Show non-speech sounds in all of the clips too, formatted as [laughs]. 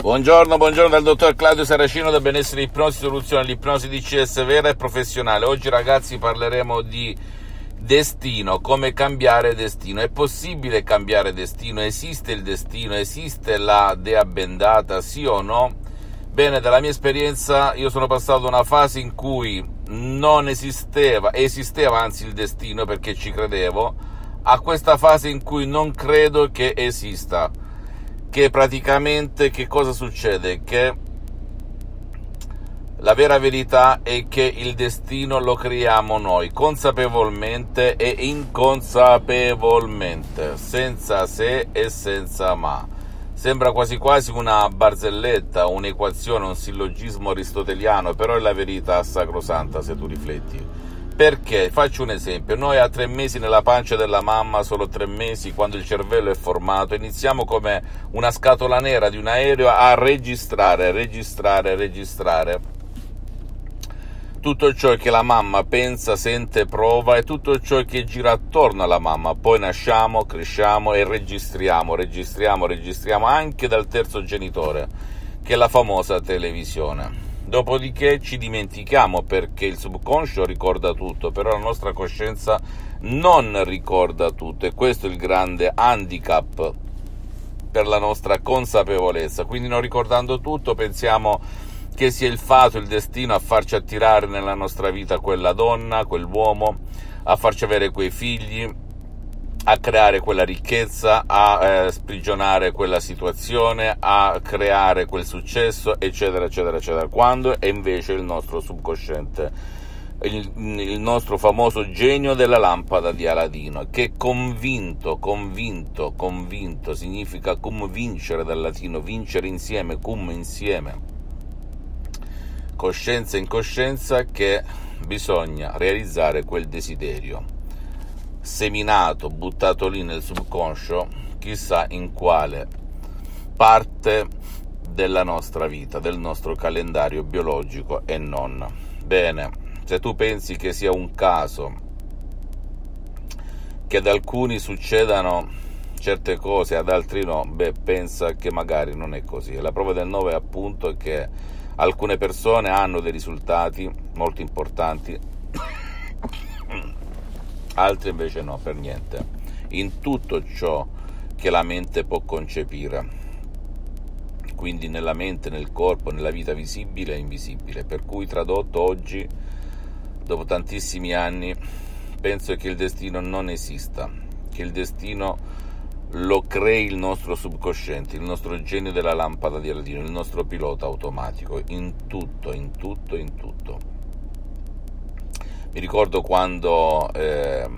Buongiorno, buongiorno dal dottor Claudio Saracino da Benessere Ipnosi Soluzione, l'ipnosi DCS vera e professionale. Oggi ragazzi parleremo di destino, come cambiare destino. È possibile cambiare destino? Esiste il destino? Esiste la dea bendata? Sì o no? Bene, dalla mia esperienza io sono passato da una fase in cui non esisteva, esisteva anzi il destino perché ci credevo, a questa fase in cui non credo che esista che praticamente che cosa succede? Che la vera verità è che il destino lo creiamo noi, consapevolmente e inconsapevolmente, senza se e senza ma. Sembra quasi quasi una barzelletta, un'equazione, un sillogismo aristoteliano, però è la verità sacrosanta se tu rifletti. Perché? Faccio un esempio, noi a tre mesi nella pancia della mamma, solo tre mesi, quando il cervello è formato, iniziamo come una scatola nera di un aereo a registrare, registrare, registrare tutto ciò che la mamma pensa, sente, prova e tutto ciò che gira attorno alla mamma. Poi nasciamo, cresciamo e registriamo, registriamo, registriamo anche dal terzo genitore, che è la famosa televisione. Dopodiché ci dimentichiamo perché il subconscio ricorda tutto, però la nostra coscienza non ricorda tutto e questo è il grande handicap per la nostra consapevolezza. Quindi non ricordando tutto pensiamo che sia il fato, il destino a farci attirare nella nostra vita quella donna, quell'uomo, a farci avere quei figli, a creare quella ricchezza, a eh, sprigionare quella situazione, a creare quel successo, eccetera, eccetera, eccetera, quando è invece il nostro subconsciente, il, il nostro famoso genio della lampada di Aladino, che convinto, convinto, convinto, significa cum vincere dal latino, vincere insieme, cum insieme, coscienza in coscienza, che bisogna realizzare quel desiderio seminato, buttato lì nel subconscio, chissà in quale parte della nostra vita, del nostro calendario biologico e non. Bene, se tu pensi che sia un caso che ad alcuni succedano certe cose, ad altri no, beh, pensa che magari non è così. La prova del 9 appunto che alcune persone hanno dei risultati molto importanti altre invece no, per niente, in tutto ciò che la mente può concepire, quindi nella mente, nel corpo, nella vita visibile e invisibile, per cui tradotto oggi, dopo tantissimi anni, penso che il destino non esista, che il destino lo crei il nostro subconsciente, il nostro genio della lampada di Aladino, il nostro pilota automatico, in tutto, in tutto, in tutto. Mi ricordo quando eh,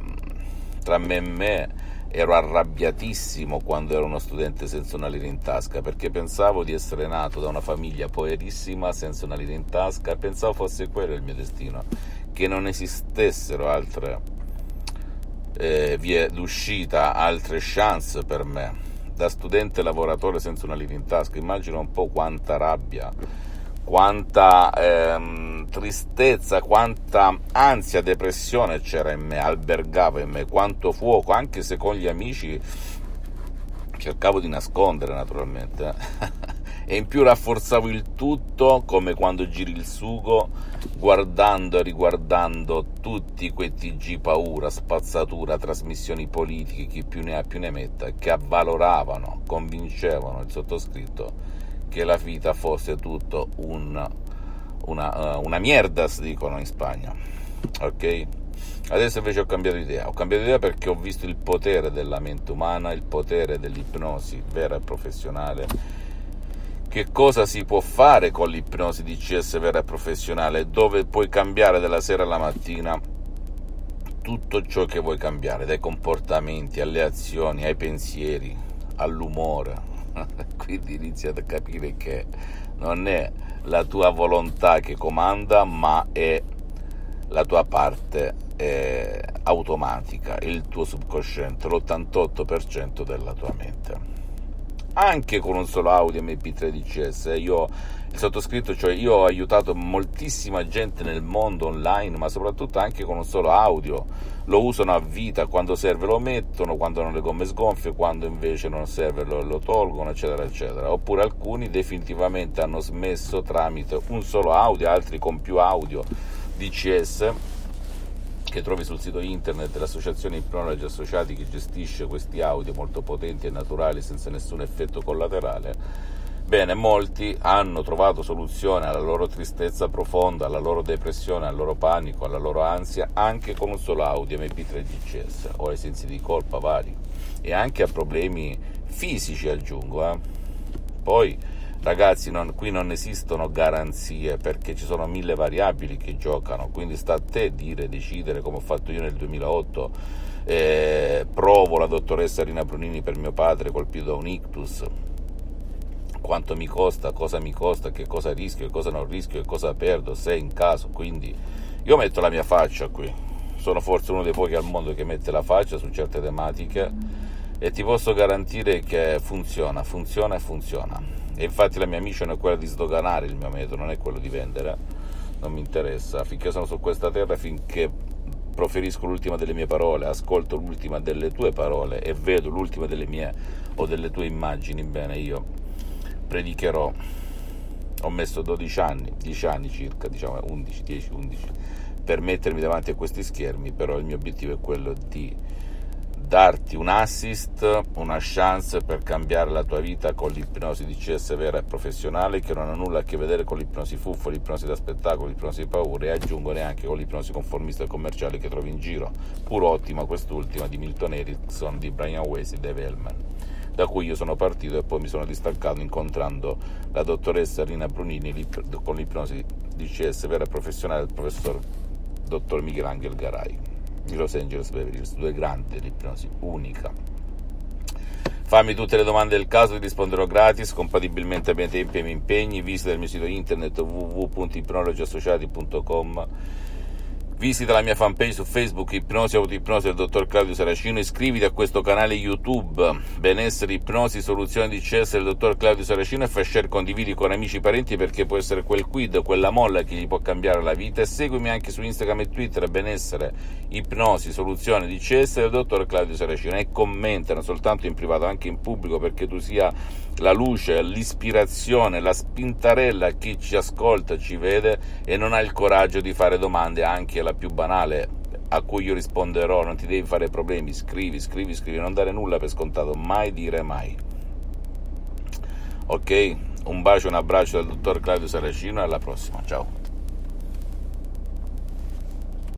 tra me e me ero arrabbiatissimo quando ero uno studente senza una lira in tasca perché pensavo di essere nato da una famiglia poverissima senza una lira in tasca e pensavo fosse quello il mio destino, che non esistessero altre eh, vie d'uscita, altre chance per me. Da studente lavoratore senza una lira in tasca, immagino un po' quanta rabbia quanta ehm, tristezza, quanta ansia, depressione c'era in me, albergava in me, quanto fuoco, anche se con gli amici cercavo di nascondere naturalmente. [laughs] e in più rafforzavo il tutto come quando giri il sugo guardando e riguardando tutti quei TG paura, spazzatura, trasmissioni politiche, chi più ne ha più ne metta, che avvaloravano, convincevano il sottoscritto che la vita fosse tutto un, una, uh, una mierdas, dicono in Spagna. Ok? Adesso invece ho cambiato idea. Ho cambiato idea perché ho visto il potere della mente umana, il potere dell'ipnosi vera e professionale. Che cosa si può fare con l'ipnosi di CS vera e professionale, dove puoi cambiare dalla sera alla mattina tutto ciò che vuoi cambiare, dai comportamenti alle azioni, ai pensieri, all'umore, [laughs] quindi inizi a capire che non è la tua volontà che comanda, ma è la tua parte eh, automatica, il tuo subconsciente, l'88% della tua mente. Anche con un solo audio MP3 DCS, io il sottoscritto, cioè io ho aiutato moltissima gente nel mondo online, ma soprattutto anche con un solo audio. Lo usano a vita, quando serve lo mettono, quando hanno le gomme sgonfie, quando invece non serve lo, lo tolgono, eccetera, eccetera. Oppure alcuni definitivamente hanno smesso tramite un solo audio, altri con più audio DCS che trovi sul sito internet dell'Associazione Ipnologi Associati che gestisce questi audio molto potenti e naturali senza nessun effetto collaterale Bene, molti hanno trovato soluzione alla loro tristezza profonda, alla loro depressione, al loro panico, alla loro ansia, anche con un solo audio MP3 GCS o ai sensi di colpa vari e anche a problemi fisici aggiungo. Eh. Poi ragazzi, non, qui non esistono garanzie perché ci sono mille variabili che giocano, quindi sta a te dire, decidere come ho fatto io nel 2008. Eh, provo la dottoressa Rina Brunini per mio padre colpito da un ictus quanto mi costa, cosa mi costa, che cosa rischio, che cosa non rischio, che cosa perdo, se in caso. Quindi io metto la mia faccia qui. Sono forse uno dei pochi al mondo che mette la faccia su certe tematiche e ti posso garantire che funziona, funziona e funziona. E infatti la mia mission è quella di sdoganare il mio metodo, non è quello di vendere. Non mi interessa. Finché sono su questa terra, finché proferisco l'ultima delle mie parole, ascolto l'ultima delle tue parole e vedo l'ultima delle mie o delle tue immagini, bene, io predicherò. Ho messo 12 anni, 10 anni circa, diciamo 11, 10, 11, per mettermi davanti a questi schermi, però il mio obiettivo è quello di darti un assist, una chance per cambiare la tua vita con l'ipnosi di CS vera e professionale che non ha nulla a che vedere con l'ipnosi fuffa, l'ipnosi da spettacolo, l'ipnosi di paura e aggiungo neanche con l'ipnosi conformista e commerciale che trovi in giro, pur ottima quest'ultima di Milton Erickson, di Brian Weiss e Dave Hellman da cui io sono partito e poi mi sono distaccato incontrando la dottoressa Rina Brunini con l'ipnosi DCS vera e professionale del professor dottor Michelangelo Garai di Los Angeles Beverly Hills, due grandi l'ipnosi unica. Fammi tutte le domande del caso, ti risponderò gratis, compatibilmente ai miei tempi e ai miei impegni. Visita il mio sito internet www.ipnologiassociati.com Visita la mia fanpage su Facebook Ipnosi Autoipnosi del dottor Claudio Saracino, iscriviti a questo canale YouTube. Benessere Ipnosi Soluzione di CS del dottor Claudio Saracino e fai share condividi con amici e parenti perché può essere quel quid, quella molla che gli può cambiare la vita. E seguimi anche su Instagram e Twitter Benessere Ipnosi Soluzione di CS del dottor Claudio Saracino. E commenta non soltanto in privato anche in pubblico perché tu sia la luce, l'ispirazione, la spintarella a chi ci ascolta, ci vede e non ha il coraggio di fare domande anche alla più banale a cui io risponderò, non ti devi fare problemi, scrivi, scrivi, scrivi, non dare nulla per scontato, mai dire mai. Ok? Un bacio, un abbraccio dal dottor Claudio Saracino e alla prossima, ciao.